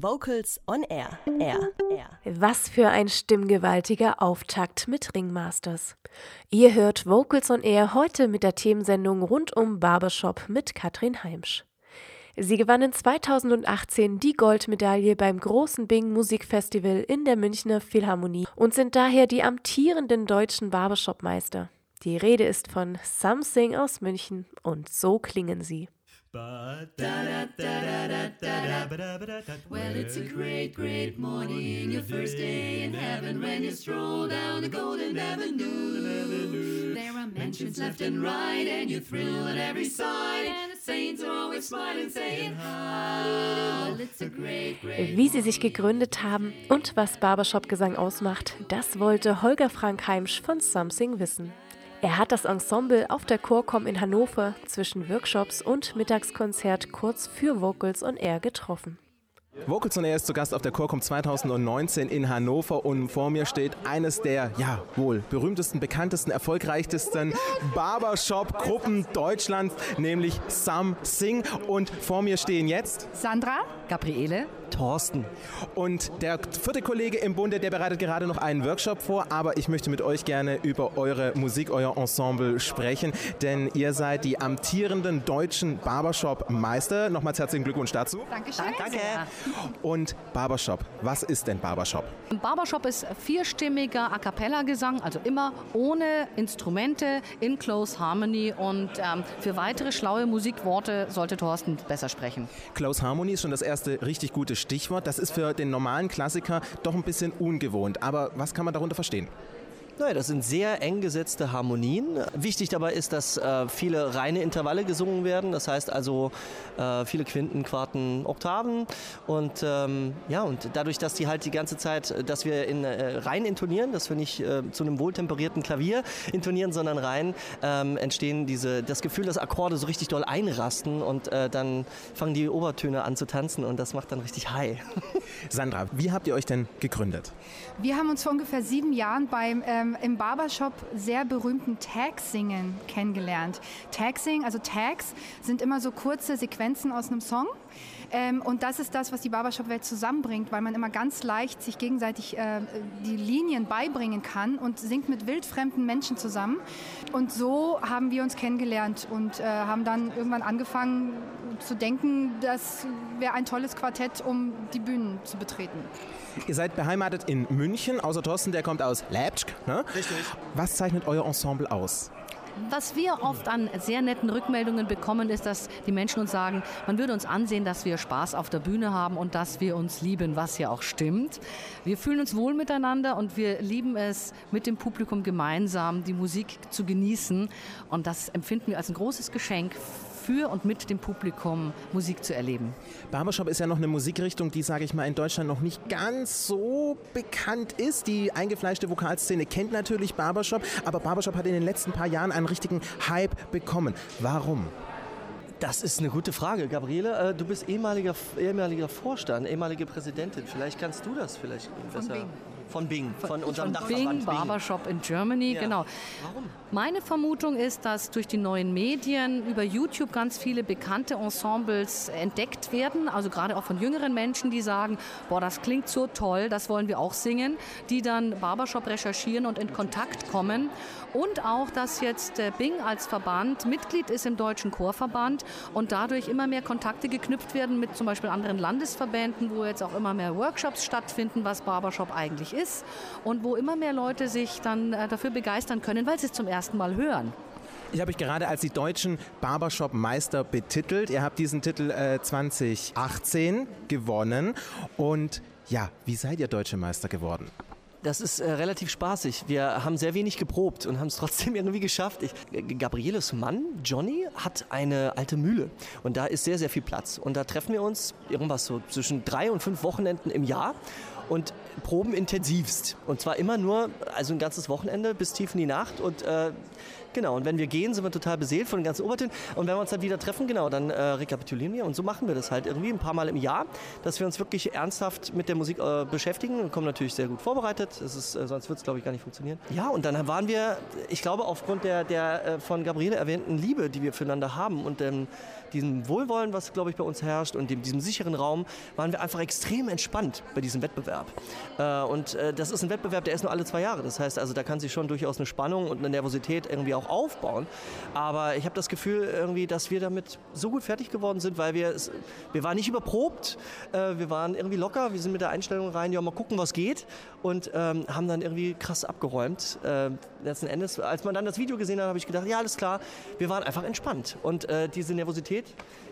Vocals on Air. Air. Air. Was für ein stimmgewaltiger Auftakt mit Ringmasters. Ihr hört Vocals on Air heute mit der Themensendung rund um Barbershop mit Katrin Heimsch. Sie gewannen 2018 die Goldmedaille beim großen Bing Musikfestival in der Münchner Philharmonie und sind daher die amtierenden deutschen Barbershop-Meister. Die Rede ist von Something aus München und so klingen sie. Well, it's a great, great morning, your first day in heaven when you stroll down the golden avenue. There are mansions left and right, and you thrill at every side, and the saints are always smiling, saying hi. Well, it's a great, great Wie sie sich gegründet haben und was Barbershop-Gesang ausmacht, das wollte Holger Frank Heimsch von Something wissen. Er hat das Ensemble auf der Chorcom in Hannover zwischen Workshops und Mittagskonzert kurz für Vocals on Air getroffen. Vocals on Air ist zu Gast auf der Chorcom 2019 in Hannover und vor mir steht eines der, ja, wohl berühmtesten, bekanntesten, erfolgreichsten Barbershop-Gruppen Deutschlands, nämlich Some Sing. Und vor mir stehen jetzt Sandra, Gabriele, Thorsten. Und der vierte Kollege im Bunde, der bereitet gerade noch einen Workshop vor, aber ich möchte mit euch gerne über eure Musik, euer Ensemble sprechen, denn ihr seid die amtierenden deutschen Barbershop-Meister. Nochmals herzlichen Glückwunsch dazu. Dankeschön. Danke. Und Barbershop, was ist denn Barbershop? Barbershop ist vierstimmiger A Cappella-Gesang, also immer ohne Instrumente, in close harmony. Und ähm, für weitere schlaue Musikworte sollte Thorsten besser sprechen. Close Harmony ist schon das erste richtig gute Stichwort. Das ist für den normalen Klassiker doch ein bisschen ungewohnt. Aber was kann man darunter verstehen? Naja, das sind sehr eng gesetzte Harmonien. Wichtig dabei ist, dass äh, viele reine Intervalle gesungen werden. Das heißt also äh, viele Quinten, Quarten, Oktaven. Und ähm, ja, und dadurch, dass die halt die ganze Zeit, dass wir in äh, rein intonieren, dass wir nicht äh, zu einem wohltemperierten Klavier intonieren, sondern rein, ähm, entstehen diese, das Gefühl, dass Akkorde so richtig doll einrasten und äh, dann fangen die Obertöne an zu tanzen und das macht dann richtig high. Sandra, wie habt ihr euch denn gegründet? Wir haben uns vor ungefähr sieben Jahren beim ähm, im Barbershop sehr berühmten Tag-Singen kennengelernt. Tag-Sing, also Tags, sind immer so kurze Sequenzen aus einem Song. Ähm, und das ist das, was die Barbershop-Welt zusammenbringt, weil man immer ganz leicht sich gegenseitig äh, die Linien beibringen kann und singt mit wildfremden Menschen zusammen. Und so haben wir uns kennengelernt und äh, haben dann irgendwann angefangen zu denken, das wäre ein tolles Quartett, um die Bühnen zu betreten. Ihr seid beheimatet in München, außer Thorsten, der kommt aus Leipzig. Ne? Richtig. Was zeichnet euer Ensemble aus? Was wir oft an sehr netten Rückmeldungen bekommen, ist, dass die Menschen uns sagen, man würde uns ansehen, dass wir Spaß auf der Bühne haben und dass wir uns lieben, was ja auch stimmt. Wir fühlen uns wohl miteinander und wir lieben es, mit dem Publikum gemeinsam die Musik zu genießen. Und das empfinden wir als ein großes Geschenk für und mit dem Publikum Musik zu erleben. Barbershop ist ja noch eine Musikrichtung, die, sage ich mal, in Deutschland noch nicht ganz so bekannt ist. Die eingefleischte Vokalszene kennt natürlich Barbershop, aber Barbershop hat in den letzten paar Jahren einen richtigen Hype bekommen. Warum? Das ist eine gute Frage. Gabriele, äh, du bist ehemaliger, ehemaliger Vorstand, ehemalige Präsidentin. Vielleicht kannst du das vielleicht besser. Bing. Von Bing, von unserem Von Dachverband Bing, Barbershop in Germany, Ja. genau. Warum? Meine Vermutung ist, dass durch die neuen Medien über YouTube ganz viele bekannte Ensembles entdeckt werden, also gerade auch von jüngeren Menschen, die sagen, boah, das klingt so toll, das wollen wir auch singen, die dann Barbershop recherchieren und in Kontakt kommen. Und auch, dass jetzt äh, Bing als Verband Mitglied ist im Deutschen Chorverband und dadurch immer mehr Kontakte geknüpft werden mit zum Beispiel anderen Landesverbänden, wo jetzt auch immer mehr Workshops stattfinden, was Barbershop eigentlich ist und wo immer mehr Leute sich dann äh, dafür begeistern können, weil sie es zum ersten Mal hören. Ich habe euch gerade als die deutschen Barbershop-Meister betitelt. Ihr habt diesen Titel äh, 2018 gewonnen. Und ja, wie seid ihr deutsche Meister geworden? Das ist äh, relativ spaßig. Wir haben sehr wenig geprobt und haben es trotzdem irgendwie geschafft. Ich, äh, Gabrieles Mann, Johnny, hat eine alte Mühle und da ist sehr, sehr viel Platz. Und da treffen wir uns irgendwas so zwischen drei und fünf Wochenenden im Jahr und proben intensivst. Und zwar immer nur, also ein ganzes Wochenende bis tief in die Nacht und äh, Genau, und wenn wir gehen, sind wir total beseelt von den ganzen Obertönen. Und wenn wir uns dann wieder treffen, genau, dann äh, rekapitulieren wir. Und so machen wir das halt irgendwie ein paar Mal im Jahr, dass wir uns wirklich ernsthaft mit der Musik äh, beschäftigen und kommen natürlich sehr gut vorbereitet. Das ist, äh, sonst wird es, glaube ich, gar nicht funktionieren. Ja, und dann waren wir, ich glaube, aufgrund der, der äh, von Gabriele erwähnten Liebe, die wir füreinander haben und ähm, diesem Wohlwollen, was, glaube ich, bei uns herrscht und dem, diesem sicheren Raum, waren wir einfach extrem entspannt bei diesem Wettbewerb. Äh, und äh, das ist ein Wettbewerb, der ist nur alle zwei Jahre. Das heißt also, da kann sich schon durchaus eine Spannung und eine Nervosität irgendwie auch aufbauen. Aber ich habe das Gefühl irgendwie, dass wir damit so gut fertig geworden sind, weil wir, wir waren nicht überprobt, äh, wir waren irgendwie locker, wir sind mit der Einstellung rein, ja mal gucken, was geht. Und ähm, haben dann irgendwie krass abgeräumt. Äh, letzten Endes, als man dann das Video gesehen hat, habe ich gedacht, ja alles klar, wir waren einfach entspannt. Und äh, diese Nervosität,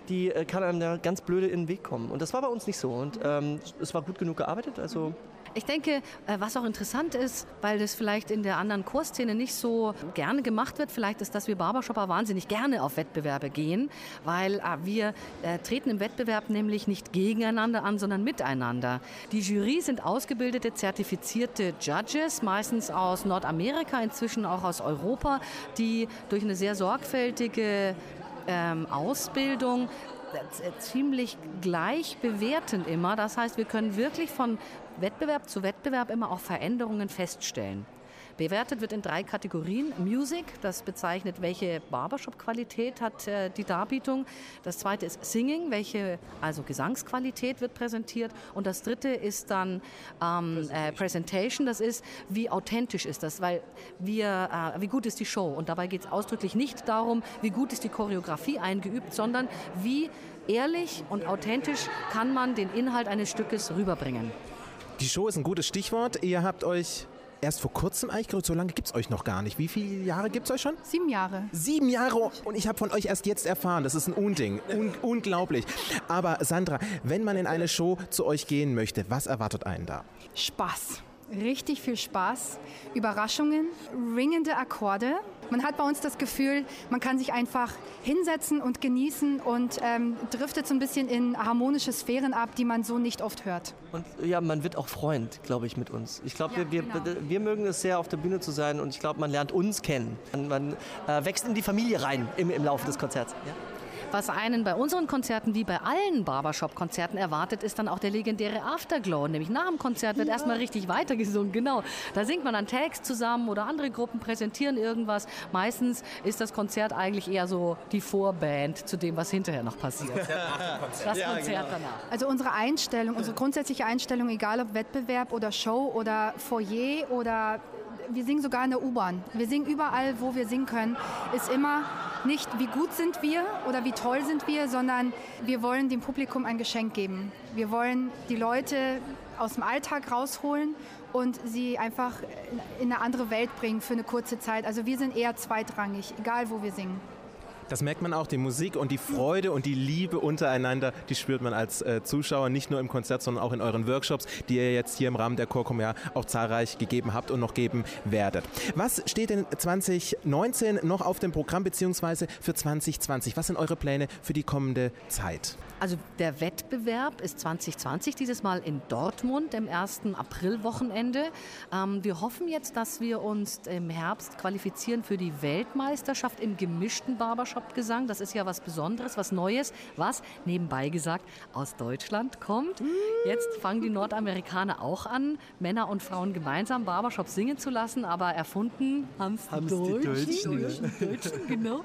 die äh, kann einem da ganz blöde in den Weg kommen. Und das war bei uns nicht so. Und ähm, es war gut genug gearbeitet, also Ich denke, äh, was auch interessant ist, weil das vielleicht in der anderen Chorszene nicht so gerne gemacht wird, vielleicht ist, dass wir Barbershopper wahnsinnig gerne auf Wettbewerbe gehen, weil äh, wir äh, treten im Wettbewerb nämlich nicht gegeneinander an, sondern miteinander. Die Jury sind ausgebildete, zertifizierte Judges, meistens aus Nordamerika, inzwischen auch aus Europa, die durch eine sehr sorgfältige ähm, Ausbildung ziemlich gleich bewerten immer. Das heißt, wir können wirklich von Wettbewerb zu Wettbewerb immer auch Veränderungen feststellen. Bewertet wird in drei Kategorien. Music, das bezeichnet, welche Barbershop-Qualität hat äh, die Darbietung. Das zweite ist Singing, welche also Gesangsqualität wird präsentiert. Und das dritte ist dann ähm, äh, Presentation, das ist, wie authentisch ist das, weil wir, äh, wie gut ist die Show. Und dabei geht es ausdrücklich nicht darum, wie gut ist die Choreografie eingeübt, sondern wie ehrlich und authentisch kann man den Inhalt eines Stückes rüberbringen. Die Show ist ein gutes Stichwort. Ihr habt euch erst vor kurzem eigentlich gegründet. So lange gibt es euch noch gar nicht. Wie viele Jahre gibt es euch schon? Sieben Jahre. Sieben Jahre und ich habe von euch erst jetzt erfahren. Das ist ein Unding. Un unglaublich. Aber Sandra, wenn man in eine Show zu euch gehen möchte, was erwartet einen da? Spaß. Richtig viel Spaß, Überraschungen, ringende Akkorde. Man hat bei uns das Gefühl, man kann sich einfach hinsetzen und genießen und ähm, driftet so ein bisschen in harmonische Sphären ab, die man so nicht oft hört. Und ja, man wird auch Freund, glaube ich, mit uns. Ich glaube, Ja, wir, genau. wir, wir mögen es sehr, auf der Bühne zu sein und ich glaube, man lernt uns kennen. Man, man äh, wächst in die Familie rein im, im Laufe des Konzerts. Ja? Was einen bei unseren Konzerten wie bei allen Barbershop-Konzerten erwartet, ist dann auch der legendäre Afterglow. Nämlich nach dem Konzert wird erstmal richtig weitergesungen. Genau. Da singt man dann Tags zusammen oder andere Gruppen präsentieren irgendwas. Meistens ist das Konzert eigentlich eher so die Vorband zu dem, was hinterher noch passiert. Das Konzert danach. Also unsere Einstellung, unsere grundsätzliche Einstellung, egal ob Wettbewerb oder Show oder Foyer oder wir singen sogar in der U-Bahn. Wir singen überall, wo wir singen können, ist immer nicht, wie gut sind wir oder wie toll sind wir, sondern wir wollen dem Publikum ein Geschenk geben. Wir wollen die Leute aus dem Alltag rausholen und sie einfach in eine andere Welt bringen für eine kurze Zeit. Also wir sind eher zweitrangig, egal wo wir singen. Das merkt man auch, die Musik und die Freude und die Liebe untereinander, die spürt man als äh, Zuschauer nicht nur im Konzert, sondern auch in euren Workshops, die ihr jetzt hier im Rahmen der Chorkom ja auch zahlreich gegeben habt und noch geben werdet. Was steht denn 2019 noch auf dem Programm beziehungsweise für 2020? Was sind eure Pläne für die kommende Zeit? Also der Wettbewerb ist 2020, dieses Mal in Dortmund, im ersten Aprilwochenende. Ähm, wir hoffen jetzt, dass wir uns im Herbst qualifizieren für die Weltmeisterschaft im gemischten Barbershop-Gesang. Das ist ja was Besonderes, was Neues, was nebenbei gesagt aus Deutschland kommt. Jetzt fangen die Nordamerikaner auch an, Männer und Frauen gemeinsam Barbershop singen zu lassen, aber erfunden haben es die die Deutschen, ja. Deutschen. Deutschen, genau.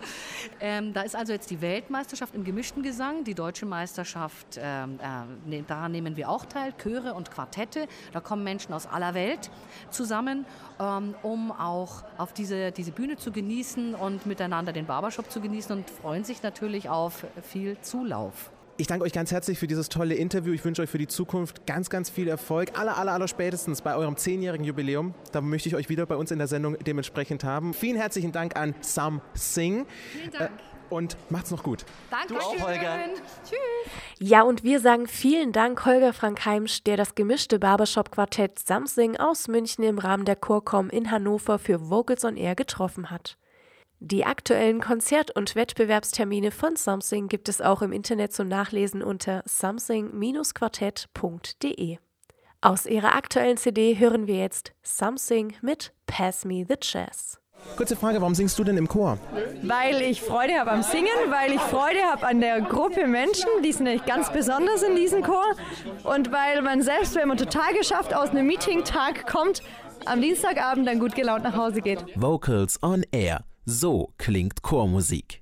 Ähm, da ist also jetzt die Weltmeisterschaft im gemischten Gesang, die deutsche Meisterschaft, ähm, äh, ne, daran nehmen wir auch teil, Chöre und Quartette. Da kommen Menschen aus aller Welt zusammen, ähm, um auch auf diese, diese Bühne zu genießen und miteinander den Barbershop zu genießen und freuen sich natürlich auf viel Zulauf. Ich danke euch ganz herzlich für dieses tolle Interview. Ich wünsche euch für die Zukunft ganz, ganz viel Erfolg. Aller, aller, aller spätestens bei eurem zehnjährigen Jubiläum. Da möchte ich euch wieder bei uns in der Sendung dementsprechend haben. Vielen herzlichen Dank an Sam Singh. Vielen Dank. und macht's noch gut. Danke. Du auch, Holger. Tschüss. Ja, und wir sagen vielen Dank Holger Frank Heimsch, der das gemischte Barbershop-Quartett Samsing aus München im Rahmen der Chorkom in Hannover für Vocals on Air getroffen hat. Die aktuellen Konzert- und Wettbewerbstermine von Something gibt es auch im Internet zum Nachlesen unter something-quartett.de. Aus ihrer aktuellen CD hören wir jetzt Something mit Pass Me the Jazz. Kurze Frage, warum singst du denn im Chor? Weil ich Freude habe am Singen, weil ich Freude habe an der Gruppe Menschen, die sind nämlich ganz besonders in diesem Chor und weil man selbst, wenn man total geschafft aus einem Meeting-Tag kommt, am Dienstagabend dann gut gelaunt nach Hause geht. Vocals on Air. So klingt Chormusik.